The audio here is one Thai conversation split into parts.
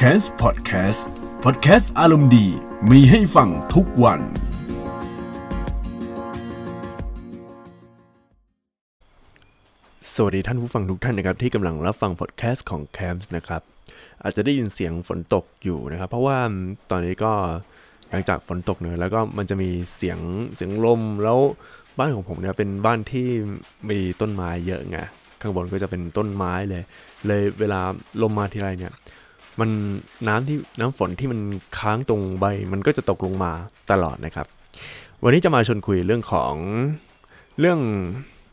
c a s พอดแคสต์พอดแคสต์อารมณ์ดีมีให้ฟังทุกวัน สวัสดีท่านผู้ฟังทุกท่านนะครับ ที่กำลังรับฟังพอดแคสต์ของ c a m p s นะครับ อาจจะได้ยินเสียงฝนตกอยู่นะครับ เพราะว่าตอนนี้ก็หลังจากฝนตกเนอะแล้วก็มันจะมีเสียงเสียงลมแล้วบ้านของผมเนี่ยเป็นบ้านที่มีต้นไม้เยอะไงข้างบนก็จะเป็นต้นไม้เลย เลยเวลาลมมาทีไรเนี่ย มันน้ำที่น้ำฝนที่มันค้างตรงใบ มันก็จะตกลงมาตลอดนะครับ วันนี้จะมาชวนคุยเรื่องของเรื่อง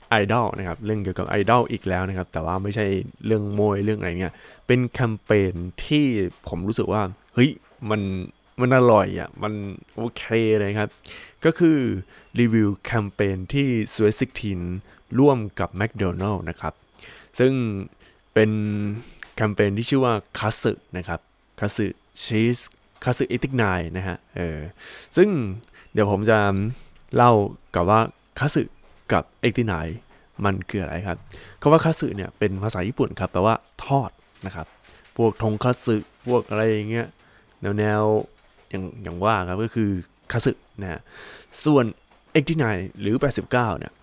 ไอดอลนะครับเรื่องเกี่ยวกับไอดอลอีกแล้วนะครับ แต่ว่าไม่ใช่เรื่องมวยเรื่องอะไรเงี้ยเป็นแคมเปญที่ผมรู้สึกว่าเฮ้ยมันมันอร่อยอะมันโอเคเลยครับ ก็คือรีวิวแคมเปญที่ s w e ซิกทีนร่วมกับ McDonald นะครับ ซึ่งเป็น แคมเปญที่ชื่อว่าคัสึนะครับคัสึชีสคัสึเอติกไนนะฮะเออซึ่งเดี๋ยวผมจะเล่ากับว่าคัสึกับเอติกไนมันคืออะไรครับคาว่าคัสึเนี่ยเป็นภาษาญี่ปุ่นครับแปลว่าทอดนะครับ พวกทงคัสึพวกอะไรอย่างเงี้ยแนวแนวอย่างอย่างว่าครับก็คือคัตสึนะฮะส่วน89หรือ 89เนี่ย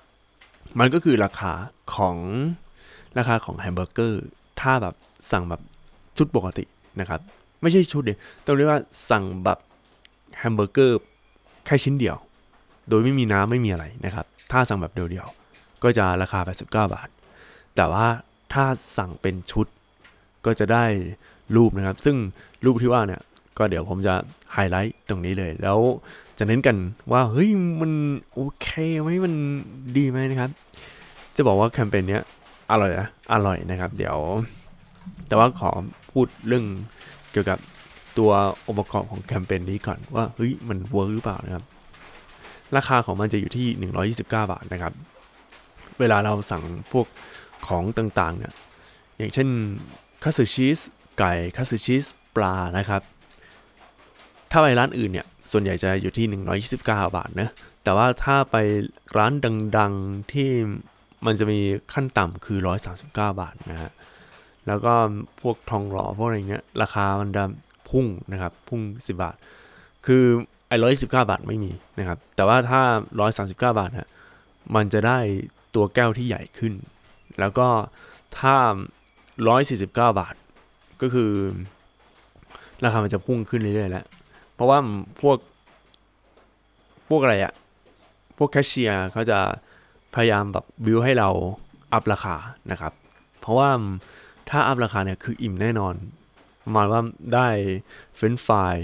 มันก็คือราคาของราคาของแฮมเบอร์เกอร์ ถ้าแบบ สั่งแบบชุดปกตินะครับ ไม่ใช่ชุดเดียวต้องเรียกว่าสั่งแบบแฮมเบอร์เกอร์แค่ชิ้นเดียว โดยไม่มีน้ำไม่มีอะไรนะครับ ถ้าสั่งแบบเดียวๆก็จะราคา 89 บาท แต่ว่าถ้าสั่งเป็นชุดก็จะได้รูปนะครับ ซึ่งรูปที่ว่าเนี่ยก็เดี๋ยวผมจะไฮไลท์ตรงนี้เลย แล้วจะเน้นกันว่าเฮ้ยมันโอเคไหมมันดีไหมนะครับ จะบอกว่าแคมเปญเนี้ยอร่อยนะอร่อยนะครับ เดี๋ยว แต่ว่าขอพูดเรื่องเกี่ยวกับตัวองค์ประกอบของแคมเปญนี้ก่อนว่าเฮ้ยมัน work หรือเปล่านะครับ ราคาของมันจะอยู่ที่ 129 บาทนะครับ เวลาเราสั่งพวกของต่างๆเนี่ยอย่างเช่นคัตสึชีสไก่คัตสึชีสปลานะครับ ถ้าไปร้านอื่นเนี่ยส่วนใหญ่จะอยู่ที่ 129 บาทนะแต่ว่าถ้าไปร้านดัง ๆที่มันจะมีขั้นต่ำคือ 139 บาทนะฮะ แล้วก็พวกทองหล่อพวกอะไรเงี้ยราคามันจะพุ่งนะครับ พุ่ง 10 บาท คือไอ้ร้อยสิบเก้าบาทไม่มีนะครับ แต่ว่าถ้าร้อยสาสิบเก้าบาทฮะมันจะได้ตัวแก้วที่ใหญ่ขึ้น แล้วก็ถ้าร้อยสี่สิบเก้าบาท ก็คือ ราคามันจะพุ่งขึ้นเรื่อยๆแล้ว เพราะว่าพวก พวกอะไรอะพวกแคชเชียร์เขาจะพยายามแบบบิวให้เราอัพราคานะครับ เพราะว่า ถ้าอัพราคาเนี่ยคืออิ่มแน่นอนประมาณว่าได้เฟรนช์ฟราย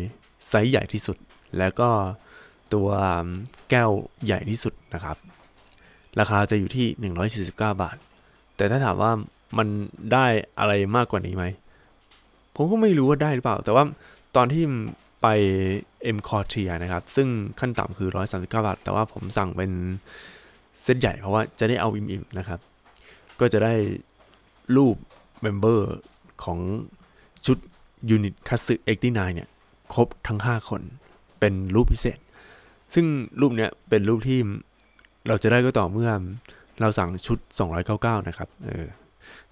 ไซส์ใหญ่ที่สุด แล้วก็ตัวแก้วใหญ่ที่สุดนะครับ ราคาจะอยู่ที่ 149 บาท แต่ถ้าถามว่ามันได้อะไรมากกว่านี้ไหม ผมก็ไม่รู้ว่าได้หรือเปล่า แต่ว่าตอนที่ไปเอ็มควอเทียร์นะครับ ซึ่งขั้นต่ำคือ 139 บาท แต่ว่าผมสั่งเป็นเซตใหญ่เพราะว่าจะได้เอาอิ่มๆนะครับ ก็จะได้รูป member ของชุด unit คัตสึ89เนี่ยครบทั้ง 5 คนเป็นรูปพิเศษ ซึ่งรูปเนี้ยเป็นรูปที่เราจะได้ก็ต่อเมื่อเราสั่งชุด 299 นะครับเออ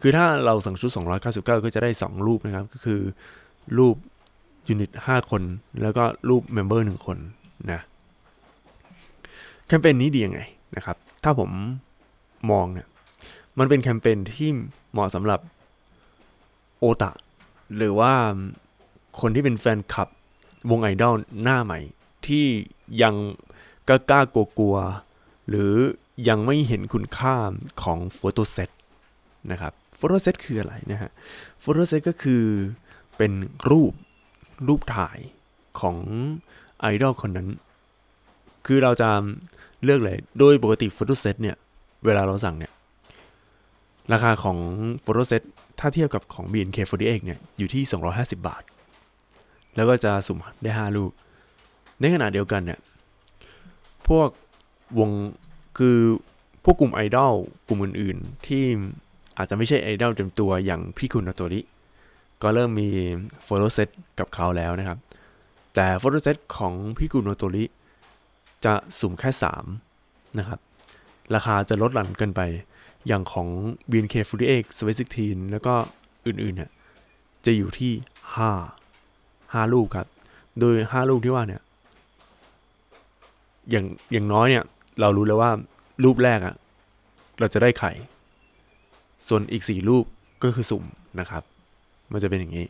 คือถ้าเราสั่งชุด 299 ก็จะได้ 2 รูปนะครับ ก็คือรูป unit 5 คน แล้วก็รูป member 1คนนะแคมเปญนี้ดียังไงนะครับ ถ้าผมมองเนี่ยมันเป็นแคมเปญที่เหมาะสำหรับ อตะ หรือว่าคนที่เป็นแฟนคลับวงไอดอลหน้าใหม่ ที่ยังกล้ากล้ากลัวกลัวๆหรือยังไม่เห็นคุณค่าของโฟโต้เซตนะครับโฟโต้เซตคืออะไรนะฮะโฟโต้เซตก็คือเป็นรูปรูปถ่ายของไอดอลคนนั้น คือเราจะเลือกเลย โดยปกติโฟโต้เซตเนี่ย เวลาเราสั่งเนี่ย ราคาของโฟโต้เซต ถ้าเทียบกับของ BNK48 เนี่ยอยู่ที่ 250 บาท แล้วก็จะสุ่มได้5รูปในขณะเดียวกันเนี่ย พวกวงคือพวกกลุ่มไอดอลกลุ่มอื่นๆ ที่อาจจะไม่ใช่ไอดอลเต็มตัวอย่างพี่คุณโนโตริก็เริ่มมีโฟโต้เซตกับเขาแล้วนะครับ แต่โฟโต้เซตของพี่กุโนโตริจะสุ่มแค่ 3 นะครับ ราคาจะลดหลั่นกันไป อย่างของ BNK48 Sweet 16แล้วก็อื่นๆเนี่ยจะอยู่ที่5ห้าลูกครับ โดยห้าลูกที่ว่าเนี่ย อย่างอย่างน้อยเนี่ย เรารู้แล้วว่ารูปแรกอะเราจะได้ไข่ ส่วนอีกสี่รูปก็คือสุ่มนะครับ มันจะเป็นอย่างนี้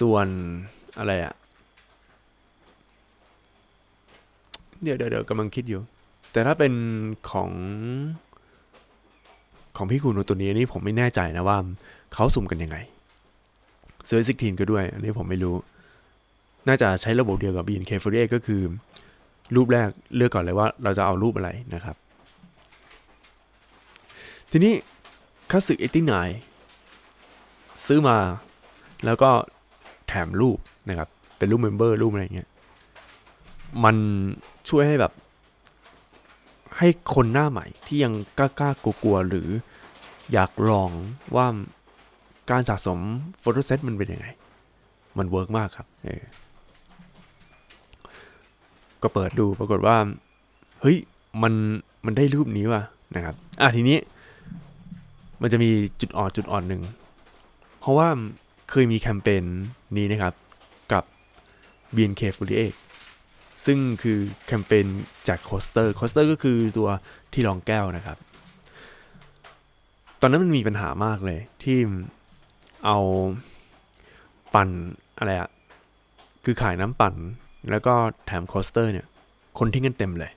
ส่วนอะไรอะเดี๋ยวเดี๋ยวเดี๋ยวกำลังคิดอยู่ แต่ถ้าเป็นของของพี่คุณตัวนี้นี่ผมไม่แน่ใจนะว่าเขาสุ่มกันยังไงเซอร์ซิกทีนก็ด้วย อันนี้ผมไม่รู้ น่าจะใช้ระบบเดียวกับ BNK48 ก็คือ รูปแรกเลือกก่อนเลยว่าเราจะเอารูปอะไรนะครับ ทีนี้คัสึ89ซื้อมาแล้วก็แถมรูปนะครับ เป็นรูปเมมเบอร์รูปอะไรเงี้ย มันช่วยให้แบบ ให้คนหน้าใหม่ที่ยังกล้ากล้ากลัวๆหรืออยากลองว่าการสะสมโฟโต้เซตมันเป็นยังไง มัน work มากครับเออก็เปิดดูปรากฏว่า เฮ้ย มันมันได้รูปนี้ว่ะนะครับ อะทีนี้ มันจะมีจุดอ่อนจุดอ่อนหนึ่ง เพราะว่าเคยมีแคมเปญนี้นะครับ กับ BNK48 ซึ่งคือแคมเปญจาก coaster coaster ก็คือตัวที่รองแก้วนะครับ ตอนนั้นมันมีปัญหามากเลยที่เอาปั่นอะไรอะคือขายน้ำปั่น แล้วก็แถมโคสเตอร์เนี่ย คนทิ้งกันเต็มเลย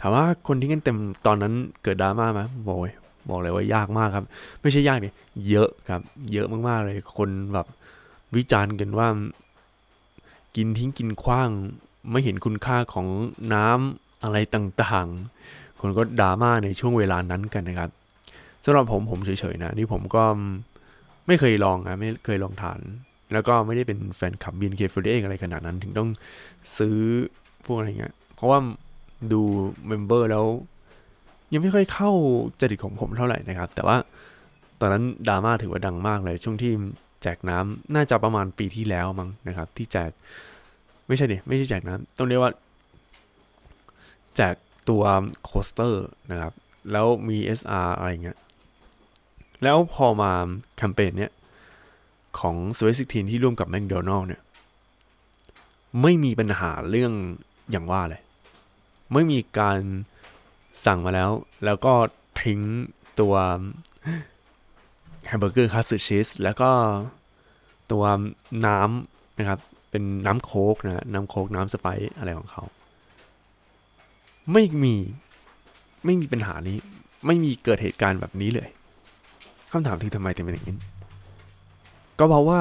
ถามว่าคนทิ้งกันเต็มตอนนั้นเกิดดราม่าไหมบอกเลยบอกเลยว่ายากมากครับ ไม่ใช่ยากเนี่ยเยอะครับ เยอะมากๆเลย คนแบบวิจารณ์กันว่า กินทิ้งกินคว้าง ไม่เห็นคุณค่าของน้ำอะไรต่างๆ คนก็ดราม่าในช่วงเวลานั้นกันนะครับสำหรับผมผมเฉยๆนะนี่ผมก็ไม่เคยลองนะไม่เคยลองทาน แล้วก็ไม่ได้เป็นแฟนคลับ BNK48 เองอะไรขนาดนั้น ถึงต้องซื้อพวกอะไรเงี้ยเพราะว่าดู member แล้ว ยังไม่ค่อยเข้าจริตของผมเท่าไหร่นะครับ แต่ว่าตอนนั้นดราม่าถือว่าดังมากเลย ช่วงที่ แจกน้ำน่าจะประมาณปีที่แล้วมั้งนะครับ ที่แจกไม่ใช่ดิไม่ใช่แจกน้ำต้องเรียกว่า แจกตัว coaster นะครับ แล้วมี SR อะไรเงี้ยแล้วพอมาแคมเปญเนี้ยของ Sweat16ที่ร่วมกับแมคโดนัลด์เนี่ย ไม่มีปัญหาเรื่องอย่างว่าเลย ไม่มีการสั่งมาแล้ว แล้วก็ทิ้งตัว แฮมเบอร์เกอร์คัตสึชีสแล้วก็ตัวน้ำนะครับ เป็นน้ำโค้กนะน้ำโค้กน้ำสไปรท์อะไรของเขา ไม่มีไม่มีปัญหานี้ ไม่มีเกิดเหตุการณ์แบบนี้เลยคำถามคือทำไมถึงเป็นอย่างนี้ ก็เพราะว่า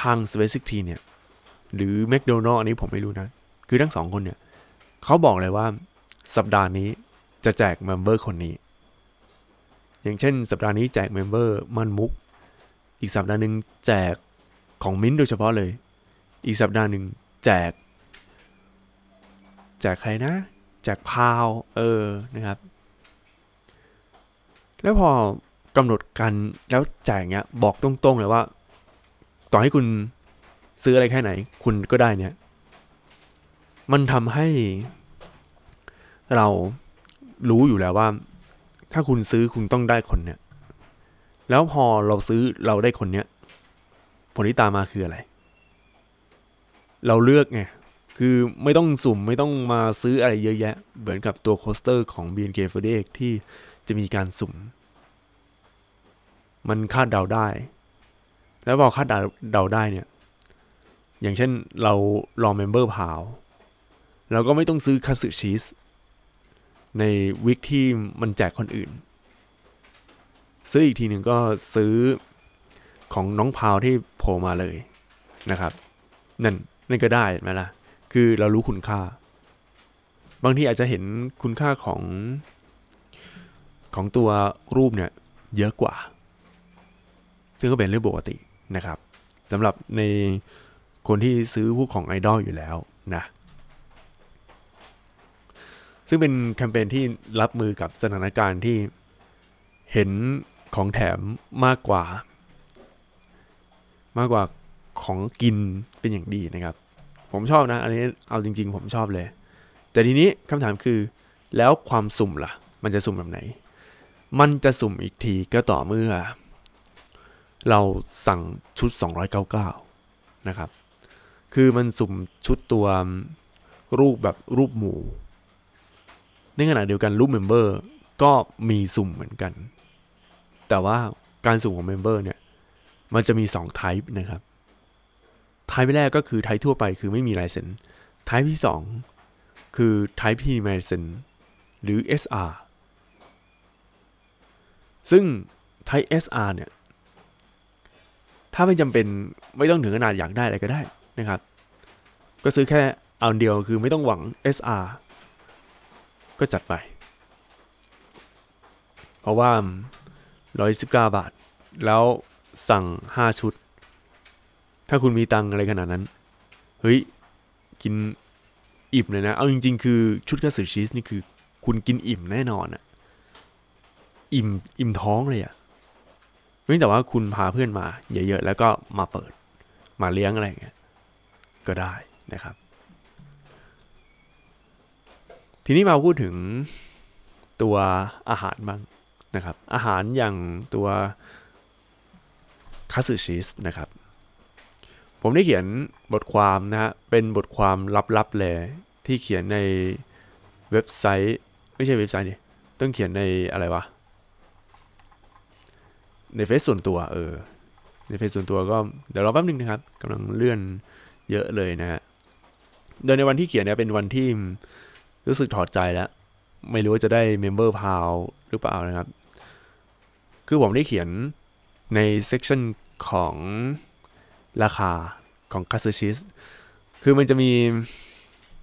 ทาง Sweat16 เนี่ย หรือแมคโดนัลด์อันนี้ผมไม่รู้นะ คือทั้งสองคนเนี่ย เขาบอกเลยว่าสัปดาห์นี้จะแจก member คนนี้ อย่างเช่น สัปดาห์นี้แจกเมมเบอร์มันมุก อีกสัปดาห์หนึ่งแจกของมิ้นโดยเฉพาะเลย อีกสัปดาห์หนึ่งแจก แจกใครนะ แจกพาว เออ นะครับ แล้วพอกำหนดกันแล้วแจกเนี้ยบอกตรงๆเลยว่า ต่อให้คุณซื้ออะไรแค่ไหน คุณก็ได้เนี่ย มันทำให้เรารู้อยู่แล้วว่า ถ้าคุณซื้อคุณต้องได้คนเนี่ยแล้วพอเราซื้อเราได้คนเนี้ยผลที่ตามมาคืออะไร เราเลือกไงคือไม่ต้องสุ่มไม่ต้องมาซื้ออะไรเยอะแยะ เหมือนกับตัว coaster ของ BNK48 ที่จะมีการสุ่ม มันคาดเดาได้ แล้วพอคาดเดาได้เนี่ย อย่างเช่นเราลองเมมเบอร์พาวเราก็ไม่ต้องซื้อคัสึชีส ในวิกที่มันแจกคนอื่น ซื้ออีกทีหนึ่งก็ซื้อของน้องพาวที่โผล่มาเลยนะครับ นั่นนั่นก็ได้ไหมล่ะ คือเรารู้คุณค่า บางทีอาจจะเห็นคุณค่าของ ของตัวรูปเนี่ยเยอะกว่า ซึ่งก็เป็นเรื่องปกตินะครับสำหรับในคนที่ซื้อพวกของไอดอลอยู่แล้วนะ ซึ่งเป็นแคมเปญที่รับมือกับสถานการณ์ที่เห็นของแถมมากกว่า มากกว่าของกินเป็นอย่างดีนะครับ ผมชอบนะ อันนี้เอาจริง ๆ ผมชอบเลย แต่ทีนี้คำถามคือแล้วความสุ่มละ่ะ มันจะสุ่มแบบไหน มันจะสุ่มอีกทีก็ต่อเมื่อ เราสั่งชุด 299 นะครับ คือมันสุ่มชุดตัวรูปแบบรูปหมู ในขณะเดียวกันรูป member ก็มีสุ่มเหมือนกัน แต่ว่าการสุ่มของ member เนี่ย มันจะมี2 type นะครับ type แรกก็คือ type ทั่วไปคือไม่มีลายเซ็น type ที่ 2 คือ type ที่มีลายเซ็นหรือ SR ซึ่ง type SR เนี่ย ถ้าไม่จำเป็นไม่ต้องถึงขนาดอยากได้อะไรก็ได้นะครับ ก็ซื้อแค่เอาเดียวคือไม่ต้องหวัง SR ก็จัดไป เพราะว่า119บาท แล้วสั่ง 5 ชุด ถ้าคุณมีตังอะไรขนาดนั้น เฮ้ย กินอิ่มเลยนะ เอาจริง ๆ คือชุดคัตสึชีสนี่คือ คุณกินอิ่มแน่นอนอะอิ่มอิ่มท้องเลยอะเว้นแต่ว่าคุณพาเพื่อนมาเยอะๆ แล้วก็มาเปิด มาเลี้ยงอะไรอย่างเงี้ย ก็ได้นะครับ ทีนี้มาพูดถึงตัวอาหารบ้างนะครับ อาหารอย่างตัวคัตสึชีสนะครับ ผมได้เขียนบทความนะฮะ เป็นบทความลับๆเลยที่เขียนในเว็บไซต์ ไม่ใช่เว็บไซต์นี่ต้องเขียนในอะไรวะ ในเฟซส่วนตัวเออ ในเฟซส่วนตัวก็เดี๋ยวรอแป๊บนึงนะครับกำลังเลื่อนเยอะเลยนะฮะ โดยในวันที่เขียนเนี่ยเป็นวันที่ รู้สึกถอดใจแล้ว ไม่รู้ว่าจะได้ member power หรือเปล่านะครับ คือผมได้เขียนใน section ของราคาของคัตสึชีสคือมันจะมี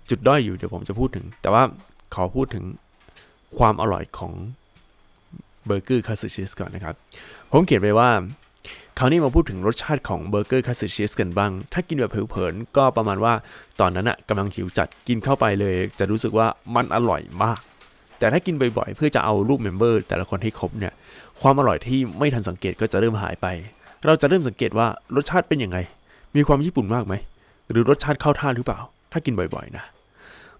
จุดด้อยอยู่เดี๋ยวผมจะพูดถึง แต่ว่าขอพูดถึงความอร่อยของเบอร์เกอร์คัตสึชีสก่อนนะครับ ผมเขียนไปว่า คราวนี้มาพูดถึงรสชาติของเบอร์เกอร์คัตสึชีสกันบ้าง ถ้ากินแบบเผินๆก็ประมาณว่าตอนนั้นอะกำลังหิวจัดกินเข้าไปเลย จะรู้สึกว่ามันอร่อยมาก แต่ถ้ากินบ่อยๆ เพื่อจะเอารูป member แต่ละคนให้ครบเนี่ย ความอร่อยที่ไม่ทันสังเกตก็จะเริ่มหายไป เราจะเริ่มสังเกตว่ารสชาติเป็นยังไง มีความญี่ปุ่นมากไหม หรือรสชาติเข้าท่าหรือเปล่า ถ้ากินบ่อยๆนะ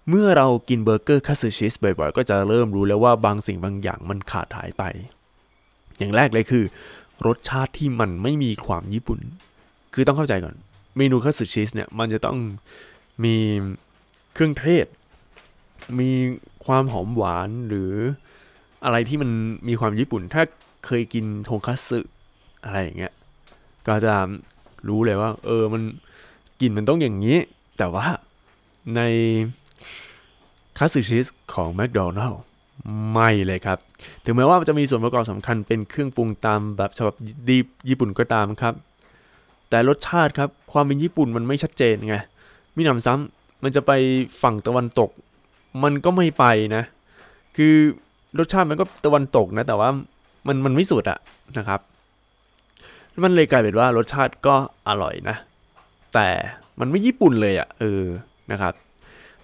เมื่อเรากินเบอร์เกอร์คัตสึชีสบ่อยๆ ก็จะเริ่มรู้แล้วว่าบางสิ่งบางอย่างมันขาดหายไป อย่างแรกเลยคือ รสชาติที่มันไม่มีความญี่ปุ่น คือต้องเข้าใจก่อน เมนูคัตสึชีสเนี่ย มันจะต้องมีเครื่องเทศ มีความหอมหวานหรืออะไรที่มันมีความญี่ปุ่น ถ้าเคยกินทงคัตสึอะไรอย่างเงี้ย ก็จะรู้เลยว่า เออมันกลิ่นมันต้องอย่างนี้ แต่ว่าในคัตสึชีสของ McDonald's ไม่เลยครับ ถึงแม้ว่าจะมีส่วนประกอบสำคัญเป็นเครื่องปรุงตามแบบฉบับดีญี่ปุ่นก็ตามครับ แต่รสชาติครับ ความเป็นญี่ปุ่นมันไม่ชัดเจนไงมีหนำซ้ำมันจะไปฝั่งตะวันตก มันก็ไม่ไปนะ คือรสชาติมันก็ตะวันตกนะ แต่ว่ามันมันไม่สุดอะนะครับ มันเลยกลายเป็นว่ารสชาติก็อร่อยนะ แต่มันไม่ญี่ปุ่นเลยอะเออนะครับ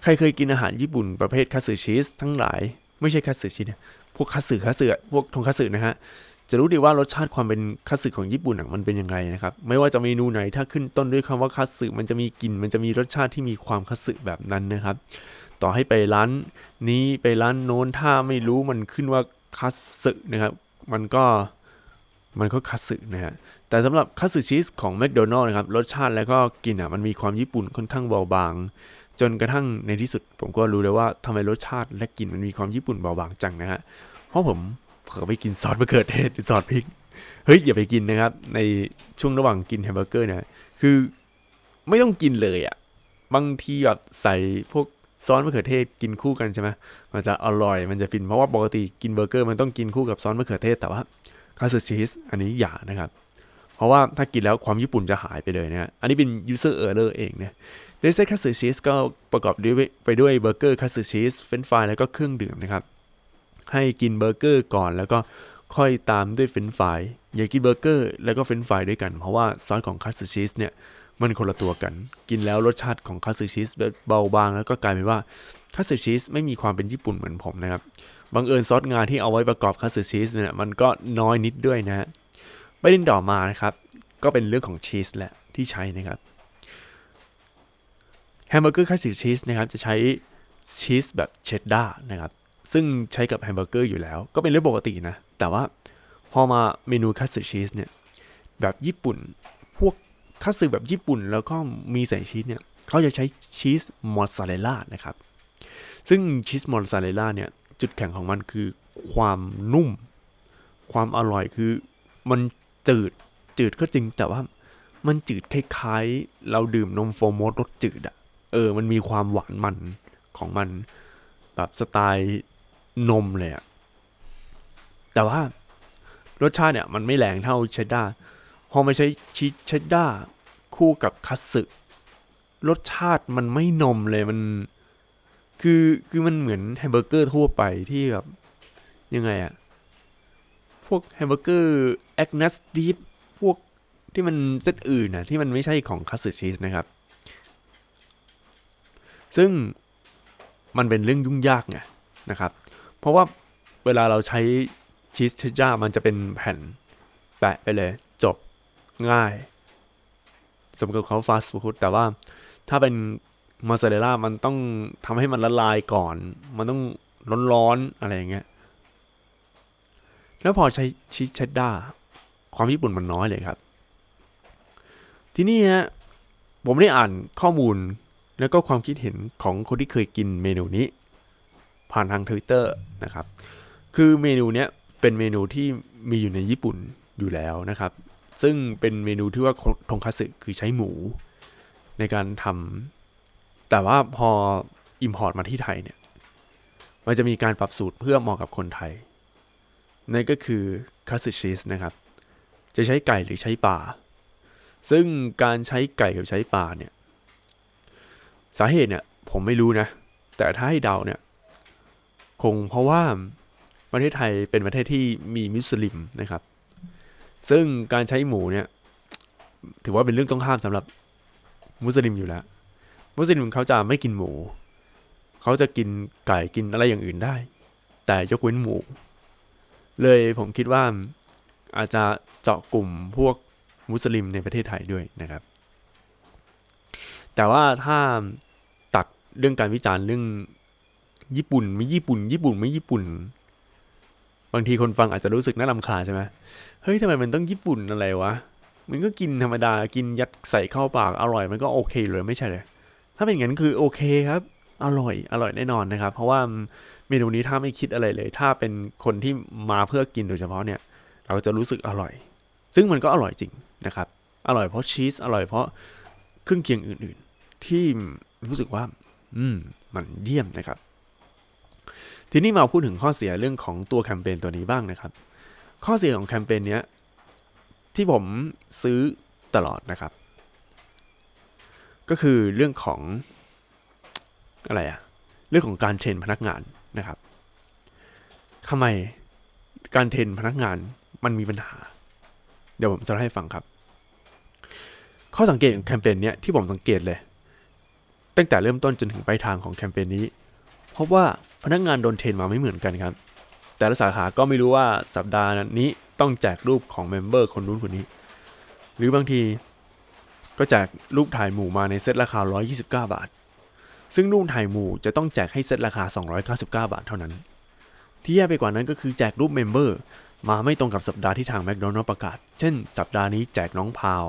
ใครเคยกินอาหารญี่ปุ่นประเภทคัตสึชีสทั้งหลาย ไม่ใช่คัตสึชีสเนี่ยพวกคัตสึคัตสึพวกทงคัตสึนะฮะจะรู้ดีว่ารสชาติความเป็นคัตสึของญี่ปุ่นมันเป็นยังไงนะครับ ไม่ว่าจะเมนูไหนถ้าขึ้นต้นด้วยคำว่าคัตสึมันจะมีกลิ่นมันจะมีรสชาติที่มีความคัตสึแบบนั้นนะครับ ต่อให้ไปร้านนี้ไปร้านโน้นถ้าไม่รู้มันขึ้นว่าคัตสึนะครับ มันก็มันก็คัตสึนะฮะแต่สำหรับคัตสึชีสของแมคโดนัลล์นะครับรสชาติแล้วก็กลิ่นอะมันมีความญี่ปุ่นค่อนข้างเบาบาง จนกระทั่งในที่สุด ผมก็รู้เลยว่าทำไมรสชาติและกลิ่นมันมีความญี่ปุ่นเบาบางจังนะฮะ เพราะผมเผลอไปกินซอสมะเขือเทศหรือซอสพริก เฮ้ยอย่าไปกินนะครับ ในช่วงระหว่างกินแฮมเบอร์เกอร์เนี่ยคือไม่ต้องกินเลยอะ บางทีแบบใส่พวกซอสมะเขือเทศกินคู่กันใช่ไหมมันจะอร่อยมันจะฟินเพราะว่าปกติกินเบอร์เกอร์มันต้องกินคู่กับซอสมะเขือเทศแต่ว่าคัตสึชีสอันนี้อย่านะครับ เพราะว่าถ้ากินแล้วความญี่ปุ่นจะหายไปเลยนะอันนี้เป็น user error เองเนี่ โดยเซตคัตสึชีสก็ประกอบด้วยไปด้วยเบอร์เกอร์คัตสึชีสเฟรนช์ฟรายแล้วก็เครื่องดื่มนะครับ ให้กินเบอร์เกอร์ก่อนแล้วก็ค่อยตามด้วยเฟรนช์ฟรายอย่ากินเบอร์เกอร์แล้วก็เฟรนช์ฟรายด้วยกัน เพราะว่าซอสของคัตสึชีสเนี่ยมันคนละตัวกัน กินแล้วรสชาติของคัตสึชีสเบาบาง แล้วก็กลายเป็นว่าคัตสึชีสไม่มีความเป็นญี่ปุ่นเหมือนผมนะครับบังเอิญซอสงาที่เอาไว้ประกอบคัตสึชีสเนี่ยมันก็น้อยนิดด้วยนะฮะประเด็นต่อมานะครับก็เป็นเรื่องของชีสแหละที่ใช้นะครับ แฮมเบอร์เกอร์คัตสึชีสนะครับจะใช้ชีสแบบเชดดาร์นะครับซึ่งใช้กับแฮมเบอร์เกอร์อยู่แล้ว ก็เป็นเรื่องปกตินะ แต่ว่าพอมาเมนูคัตสึชีสเนี่ยแบบญี่ปุ่น พวกคัตสึแบบญี่ปุ่น แล้วก็มีใส่ชีสเนี่ยเขาจะใช้ชีสมอสซาเรลล่านะครับซึ่งชีสมอสซาเรลล่าเนี่ยจุดแข็งของมันคือความนุ่ม ความอร่อยคือมันจืดจืดก็จริงแต่ว่ามันจืดคล้ายๆ เราดื่มนมโฟโมสรสจืดอะ ออ มันมีความหวานมันของมันแบบสไตล์นมเลยอะแต่ว่ารสชาติเนี่ยมันไม่แรงเท่าเชดดาพอมาใช้ชีสเชดดาคู่กับคัตสึรสชาติมันไม่นมเลยมันคือคือมันเหมือนแฮมเบอร์เกอร์ทั่วไปที่แบบยังไงอะพวกแฮมเบอร์เกอร์ Angus beef พวกที่มันเซตอื่นนะที่มันไม่ใช่ของคัตสึชีสนะครับ ซึ่งมันเป็นเรื่องยุ่งยากไงนะครับ เพราะว่าเวลาเราใช้ชีสเชดดาร์มันจะเป็นแผ่นแปะไปเลย จบง่ายสมกับเขาฟาสต์ฟู้ดแต่ว่าถ้าเป็นมอสซาเรลล่ามันต้องทำให้มันละลายก่อน มันต้องร้อนๆ อะไรอย่างเงี้ย แล้วพอใช้ชีสเชดดาร์ความญี่ปุ่นมันน้อยเลยครับ ที่นี่ฮะผมได้อ่านข้อมูล แล้วก็ความคิดเห็นของคนที่เคยกินเมนูนี้ ผ่านทางทวิตเตอร์นะครับ คือเมนูเนี้ยเป็นเมนูที่มีอยู่ในญี่ปุ่นอยู่แล้วนะครับ ซึ่งเป็นเมนูที่ว่าทงคัตสึคือใช้หมู ในการทำแต่ว่าพอ import มาที่ไทยเนี่ยมันจะมีการปรับสูตรเพื่อเหมาะกับคนไทย นั่นก็คือคัตสึชีสนะครับ จะใช้ไก่หรือใช้ปลาซึ่งการใช้ไก่กับใช้ปลาเนี่ย สาเหตุเนี่ย ผมไม่รู้นะ แต่ถ้าให้เดาเนี่ย คงเพราะว่าประเทศไทยเป็นประเทศที่มีมุสลิมนะครับ ซึ่งการใช้หมูเนี่ย ถือว่าเป็นเรื่องต้องห้ามสำหรับมุสลิมอยู่แล้ว มุสลิมเขาจะไม่กินหมู เขาจะกินไก่กินอะไรอย่างอื่นได้ แต่ยกเว้นหมู เลยผมคิดว่าอาจจะเจาะกลุ่มพวกมุสลิมในประเทศไทยด้วยนะครับ แต่ว่าถ้า เรื่องการวิจารณ์เรื่อง ญี่ปุ่นไม่ญี่ปุ่น ญี่ปุ่นไม่ญี่ปุ่น บางทีคนฟังอาจจะรู้สึกน่ารำคาญใช่ไหมเฮ้ยทำไมมันต้องญี่ปุ่นอะไรวะมันก็กินธรรมดากินยัดใส่เข้าปากอร่อยมันก็โอเคเลยไม่ใช่เลยถ้าเป็นอย่างนั้นคือโอเคครับ อร่อยอร่อยแน่นอนนะครับ เพราะว่าเมนูนี้ถ้าไม่คิดอะไรเลย ถ้าเป็นคนที่มาเพื่อกินโดยเฉพาะเนี่ย เราจะรู้สึกอร่อย ซึ่งมันก็อร่อยจริงนะครับ อร่อยเพราะชีสอร่อยเพราะเครื่องเคียงอื่น ๆ ที่รู้สึกว่า อืมมันเยี่ยมนะครับ ทีนี้มาพูดถึงข้อเสียเรื่องของตัวแคมเปญตัวนี้บ้างนะครับ ข้อเสียของแคมเปญเนี้ยที่ผมซื้อตลอดนะครับ ก็คือเรื่องของอะไรอะเรื่องของการเทรนพนักงานนะครับทำไมการ train พนักงานมันมีปัญหา เดี๋ยวผมจะให้ฟังครับ ข้อสังเกตของแคมเปญเนี้ยที่ผมสังเกตเลย ตั้งแต่เริ่มต้นจนถึงปลายทางของแคมเปญนี้เพราะว่าพนักงานโดน train มาไม่เหมือนกันครับ แต่ละสาขาก็ไม่รู้ว่าสัปดาห์นี้ต้องแจกรูปของ member คนนู้นคนนี้ หรือบางทีก็แจกรูปถ่ายหมู่มาในเซตราคา 129 บาท ซึ่งรูปถ่ายหมู่จะต้องแจกให้เซตราคา 299 บาทเท่านั้น ที่แย่ไปกว่านั้นก็คือแจกรูป member มาไม่ตรงกับสัปดาห์ที่ทางแมคโดนัลด์ประกาศ เช่น สัปดาห์นี้แจกน้องพราว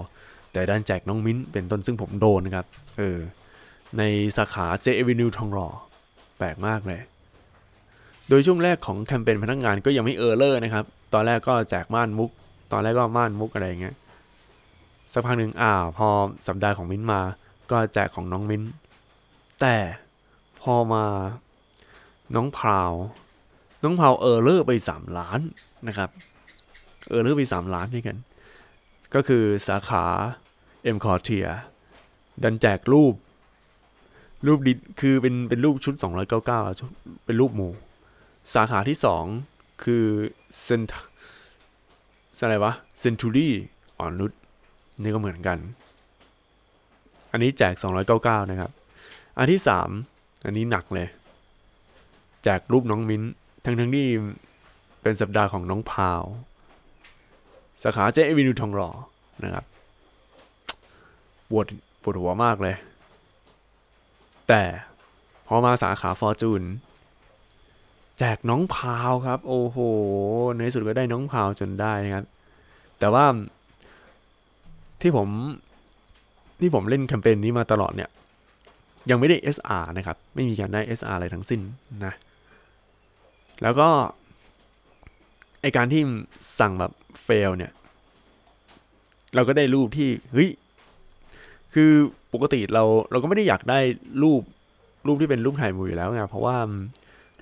แต่ดันแจกน้องมิ้นเป็นต้นซึ่งผมโดนนะครับ เออ ในสาขาเจเอวินิวทองหล่อแปลกมากเลย โดยช่วงแรกของแคมเปญพนักงานก็ยังไม่ error นะครับ ตอนแรกก็แจกม่านมุก ตอนแรกก็ม่านมุกอะไรอย่างเงี้ย สักพักหนึ่งอ่าพอสัปดาห์ของมิ้นมา ก็แจกของน้องมิ้น แต่พอมาน้องพราว น้องพราว error ไปสามล้านนะครับ error ไปสามล้านด้วยกัน ก็คือสาขาเอ็มควอเทียร์ดันแจกรูป รูปดิคือเป็นเป็นรูปชุด 299 เป็นรูปหมู่ สาขาที่สองคือเซนอะไรวะเซนทูรี่อ่อนนุชนี่ก็เหมือนกัน อันนี้แจก 299 นะครับ อันที่สามอันนี้หนักเลย แจกรูปน้องมิ้น ทั้งทั้งที่เป็นสัปดาห์ของน้องพาว สาขาเจเอวินูทองหล่อนะครับปวดปวดหัวมากเลย แต่พอมาสาขาฟอร์จูนแจกน้องพาวครับ โอ้โห ในที่สุดก็ได้น้องพาวจนได้นะครับ แต่ว่าที่ผมที่ผมเล่นแคมเปญนี้มาตลอดเนี่ย ยังไม่ได้ SR นะครับ ไม่มีการได้ SR อะไรทั้งสิ้นนะ แล้วก็ ไอการที่สั่งแบบเฟลเนี่ย เราก็ได้รูปที่ เฮ้ย คือปกติเราเราก็ไม่ได้อยากได้รูปรูปที่เป็นรูปถ่ายหมู่อยู่แล้วไงเพราะว่า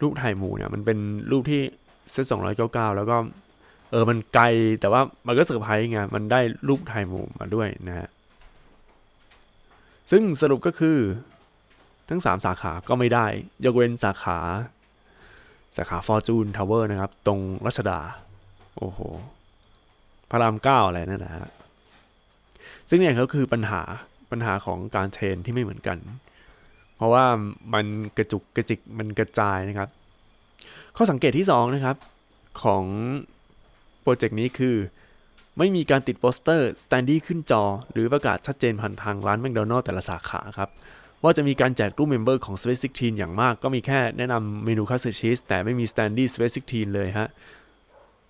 รูปถ่ายหมู่เนี่ยมันเป็นรูปที่เซตสองร้อยเก้าเก้าแล้วก็เออมันไกลแต่ว่ามันก็เซอร์ไพรส์ไงมันได้รูปถ่ายหมู่มาด้วยนะฮะซึ่งสรุปก็คือทั้งสามสาขาก็ไม่ได้ ยกเว้นสาขา สาขาฟอร์จูนทาวเวอร์นะครับ ตรงรัชดา โอ้โห พระรามเก้าอะไรนั่นนะฮะ ซึ่งเนี่ยก็คือปัญหา ปัญหาของการ train ที่ไม่เหมือนกัน เพราะว่ามันกระจุกกระจิกมันกระจายนะครับ ข้อสังเกตที่สองนะครับ ของโปรเจกต์นี้คือ ไม่มีการติดโปสเตอร์ standy ขึ้นจอ หรือประกาศชัดเจนผ่านทางร้านแมคโดนัลด์แต่ละสาขาครับว่าจะมีการแจกรูป member ของ Space 16 อย่างมาก ก็มีแค่แนะนำเมนูคัตสึชีสแต่ไม่มี standy Space 16 เลยฮะ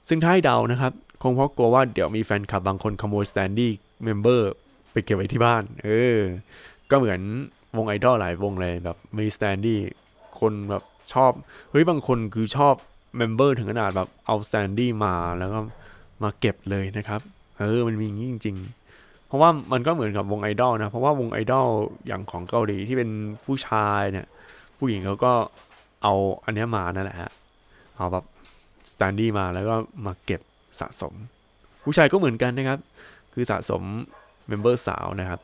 ซึ่งถ้าให้เดานะครับ คงเพราะกลัวว่าเดี๋ยวมีแฟนคลับบางคนขโมย standy member ไปเก็บไว้ที่บ้าน เออ ก็เหมือนวงไอดอลหลายวงเลยแบบมี standy คนแบบชอบ เฮ้ยบางคนคือชอบ member ถึงขนาดแบบเอา standy มาแล้วก็มาเก็บเลยนะครับ เออมันมีอย่างนี้จริง ๆ เพราะว่ามันก็เหมือนกับวงไอดอลนะ เพราะว่าวงไอดอลอย่างของเกาหลีที่เป็นผู้ชายเนี่ย ผู้หญิงเขาก็เอาอันนี้มานั่นแหละฮะเอาแบบ standy มาแล้วก็มาเก็บสะสม ผู้ชายก็เหมือนกันนะครับ คือสะสม member สาวนะครับ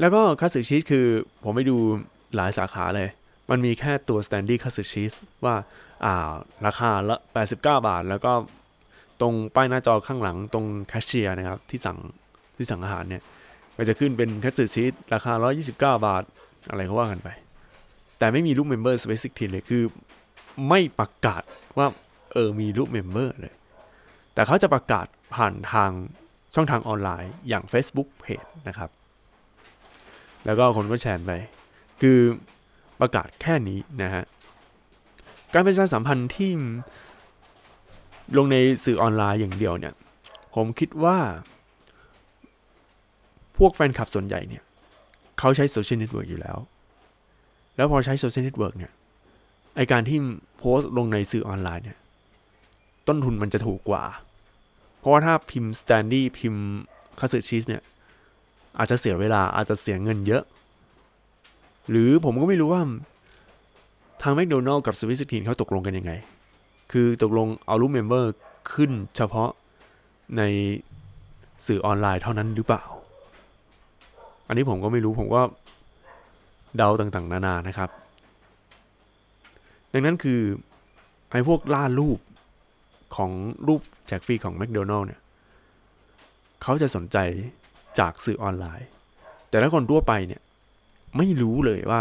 แล้วก็คัตสึชีสคือผมไปดูหลายสาขาเลย มันมีแค่ตัว standy คัตสึชีสว่าอ่าราคาละ 89 บาท แล้วก็ตรงป้ายหน้าจอข้างหลังตรงแคชเชียร์นะครับ ที่สั่งที่สั่งอาหารเนี่ยมันจะขึ้นเป็นคัตสึชีสราคา 129 บาท อะไรก็ว่ากันไป แต่ไม่มีรูป member Space 16เลยคือไม่ประกาศว่าเออมีรูปเมมเบอร์เลย แต่เขาจะประกาศผ่านทาง ช่องทางออนไลน์อย่าง Facebook Page นะครับ แล้วก็คนก็แชร์ไป คือประกาศแค่นี้นะฮะ การประชาสัมพันธ์ที่ลงในสื่อออนไลน์อย่างเดียวเนี่ย ผมคิดว่า พวกแฟนคลับส่วนใหญ่เนี่ย เขาใช้ social network อยู่แล้ว แล้วพอใช้ social network เนี่ย ไอการที่โพสต์ลงในสื่อออนไลน์เนี่ย ต้นทุนมันจะถูกกว่า เพราะว่าถ้าพิมพ์ standee พิมพ์คัตสึชีสเนี่ยอาจจะเสียเวลาอาจจะเสียเงินเยอะ หรือผมก็ไม่รู้ว่า ทางแมคโดนัลล์กับ Sweat16 เขาตกลงกันยังไง คือตกลงเอารูป member ขึ้นเฉพาะในสื่อออนไลน์เท่านั้นหรือเปล่า อันนี้ผมก็ไม่รู้ผมก็เดาต่างๆ นานานะครับ ดังนั้นคือไอ้พวกล่ารูป ของรูปแจกฟรีของแมคโดนัลล์เนี่ยเขาจะสนใจจากสื่อออนไลน์ แต่ถ้าคนทั่วไปเนี่ย ไม่รู้เลยว่า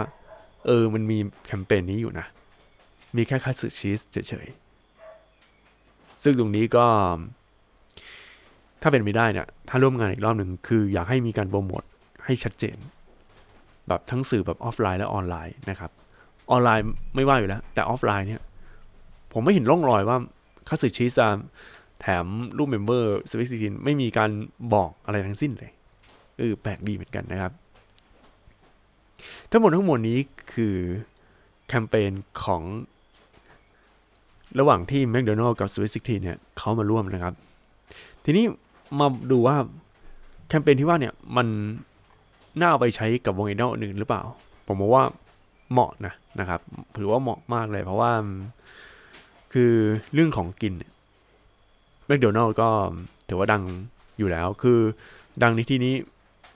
เออมันมีแคมเปญนี้อยู่นะ มีแค่คัตสึชีสเฉยๆ ซึ่งตรงนี้ก็ ถ้าเป็นไม่ได้เนี่ย ถ้าร่วมงานอีกรอบหนึ่งคืออยากให้มีการโปรโมทให้ชัดเจน แบบทั้งสื่อแบบออฟไลน์และออนไลน์นะครับ ออนไลน์ไม่ว่าอยู่แล้ว แต่ออฟไลน์เนี่ย ผมไม่เห็นร่องรอยว่า คัตสึชีสแถมรูป member Sweat16ไม่มีการบอกอะไรทั้งสิ้นเลยเออแปลกดีเหมือนกันนะครับ ทั้งหมดทั้งมวลนี้คือแคมเปญของระหว่างที่แมคโดนัลล์กับ Sweat16 เนี่ยเขามาร่วมนะครับ ทีนี้มาดูว่าแคมเปญที่ว่าเนี่ยมันน่าเอาไปใช้กับวงไอดอลอื่นหรือเปล่า ผมมองว่าเหมาะนะนะครับถือว่าเหมาะมากเลยเพราะว่า คือเรื่องของกินแมคโดนัลล์ก็ถือว่าดังอยู่แล้ว คือดังในที่นี้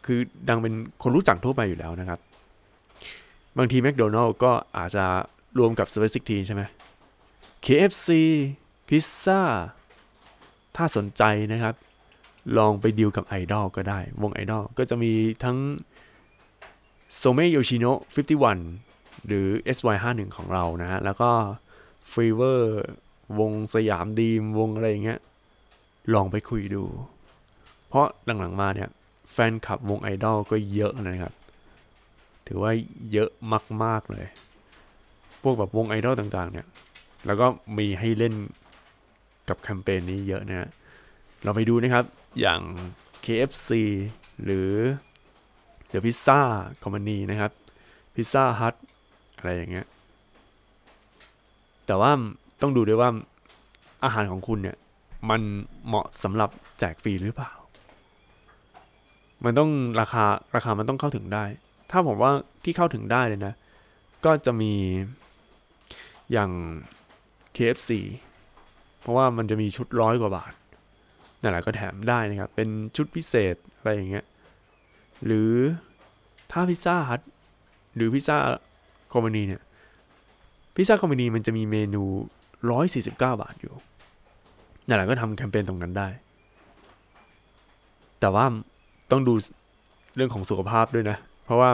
คือดังเป็นคนรู้จักทั่วไปอยู่แล้วนะครับ บางทีแมคโดนัลล์ก็อาจจะรวมกับสเปซิกทีใช่ไหม KFC พิซซ่า ถ้าสนใจนะครับ ลองไปดีลกับไอดอลก็ได้ วงไอดอลก็จะมีทั้งโซเมโยชิโนะ51 หรือ SY51 ของเรานะฮะ แล้วก็ FEVER วง Siam Dream วงอะไรอย่างเงี้ย ลองไปคุยดู เพราะหลังๆมาเนี่ย แฟนคลับวงไอดอลก็เยอะนะครับ ถือว่าเยอะมาก ๆ เลย พวกแบบวงไอดอลต่าง ๆ เนี่ย แล้วก็มีให้เล่นกับแคมเปญนี้เยอะนะฮะเราไปดูนะครับอย่าง KFC หรือ The Pizza Company นะครับ Pizza Hut อะไรอย่างเงี้ย แต่ว่าต้องดูด้วยว่าอาหารของคุณเนี่ยมันเหมาะสำหรับแจกฟรีหรือเปล่า มันต้องราคาราคามันต้องเข้าถึงได้ ถ้าผมว่าที่เข้าถึงได้เลยนะ ก็จะมีอย่าง KFC เพราะว่ามันจะมีชุดร้อยกว่าบาทนั่นแหละก็แถมได้นะครับ เป็นชุดพิเศษอะไรอย่างเงี้ย หรือถ้าพิซซ่าฮัทหรือพิซซ่าคอมมานีเนี่ย พิซซ่าคอมมานีมันจะมีเมนู 149 บาทอยู่นั่นแหละก็ทำแคมเปญตรงนั้นได้ แต่ว่าต้องดูเรื่องของสุขภาพด้วยนะ เพราะว่า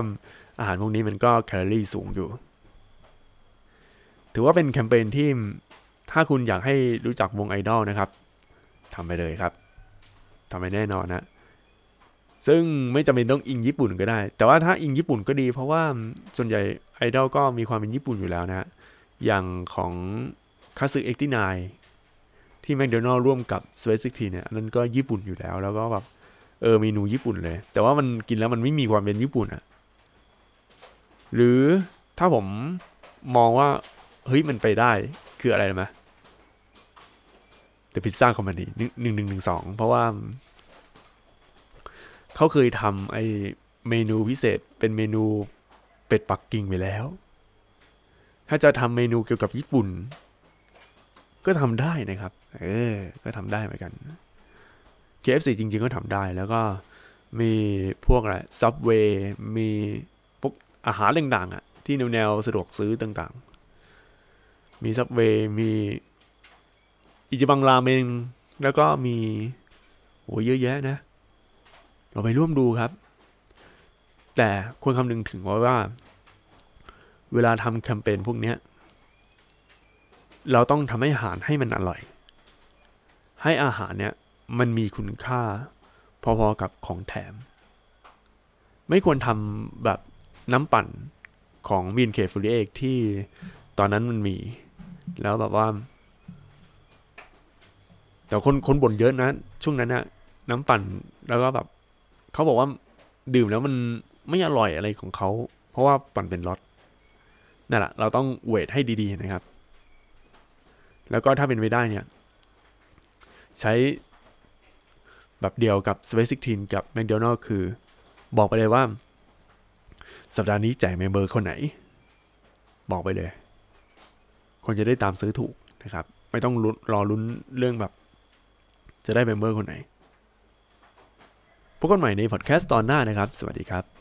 อาหารพวกนี้มันก็แคลอรี่สูงอยู่ ถือว่าเป็นแคมเปญที่ถ้าคุณอยากให้รู้จักวงไอดอลนะครับทำไปเลยครับทำไปแน่นอนนะซึ่งไม่จำเป็นต้องอิงญี่ปุ่นก็ได้ แต่ว่าถ้าอิงญี่ปุ่นก็ดี เพราะว่าส่วนใหญ่ไอดอลก็มีความเป็นญี่ปุ่นอยู่แล้วนะ อย่างของคาสึเอ็กตี้นที่แมคโดนัลร่วมกับ Sweat16 เนี่ยอันนั้นก็ญี่ปุ่นอยู่แล้ว แล้วก็แบบเออเมนูญี่ปุ่นเลย แต่ว่ามันกินแล้วมันไม่มีความเป็นญี่ปุ่นอะหรือถ้าผมมองว่า เฮ้ยมันไปได้คืออะไรไหม The Pizza Company หนึ่งหนึ่งหนึ่งสองเพราะว่า เขาเคยทำไอเมนูพิเศษเป็นเมนูเป็ดปักกิ่งไปแล้ว ถ้าจะทำเมนูเกี่ยวกับญี่ปุ่น ก็ทำได้นะครับ เออ ก็ทำได้เหมือนกัน KFC จริง ๆ ก็ทำได้แล้วก็มีพวกอะไร Subway มีพวกอาหารต่างๆอะที่แนวๆสะดวกซื้อต่างๆ มี Subway มีอิจิบังราเมงแล้วก็มีโอ้เยอะแยะนะ เราไปร่วมดูครับ แต่ควรคำนึงถึงไว้ว่า เวลาทำแคมเปญพวกนี้เราต้องทำให้อาหารให้มันอร่อย ให้อาหารเนี่ยมันมีคุณค่าพอๆกับของแถม ไม่ควรทำแบบน้ำปั่นของบีนเคฟูริเอกที่ตอนนั้นมันมี แล้วแบบว่า แต่คนคนบ่นเยอะนะ ช่วงนั้นนะน้ำปั่นแล้วก็แบบเขาบอกว่าดื่มแล้วมันไม่อร่อยอะไรของเขา เพราะว่าปั่นเป็นรส นั่นแหละเราต้องเวทให้ดีๆนะครับ แล้วก็ถ้าเป็นไปได้เนี่ย ใช้แบบเดียวกับ s p a c e 16 กับ McDonald คือ บอกไปเลยว่า สัปดาห์นี้แจก member คนไหน บอกไปเลย คนจะได้ตามซื้อถูกนะครับ ไม่ต้องรอลุ้นเรื่องแบบ จะได้ member คนไหนพบกันใหม่ในพอดแคสต์ตอนหน้านะครับ สวัสดีครับ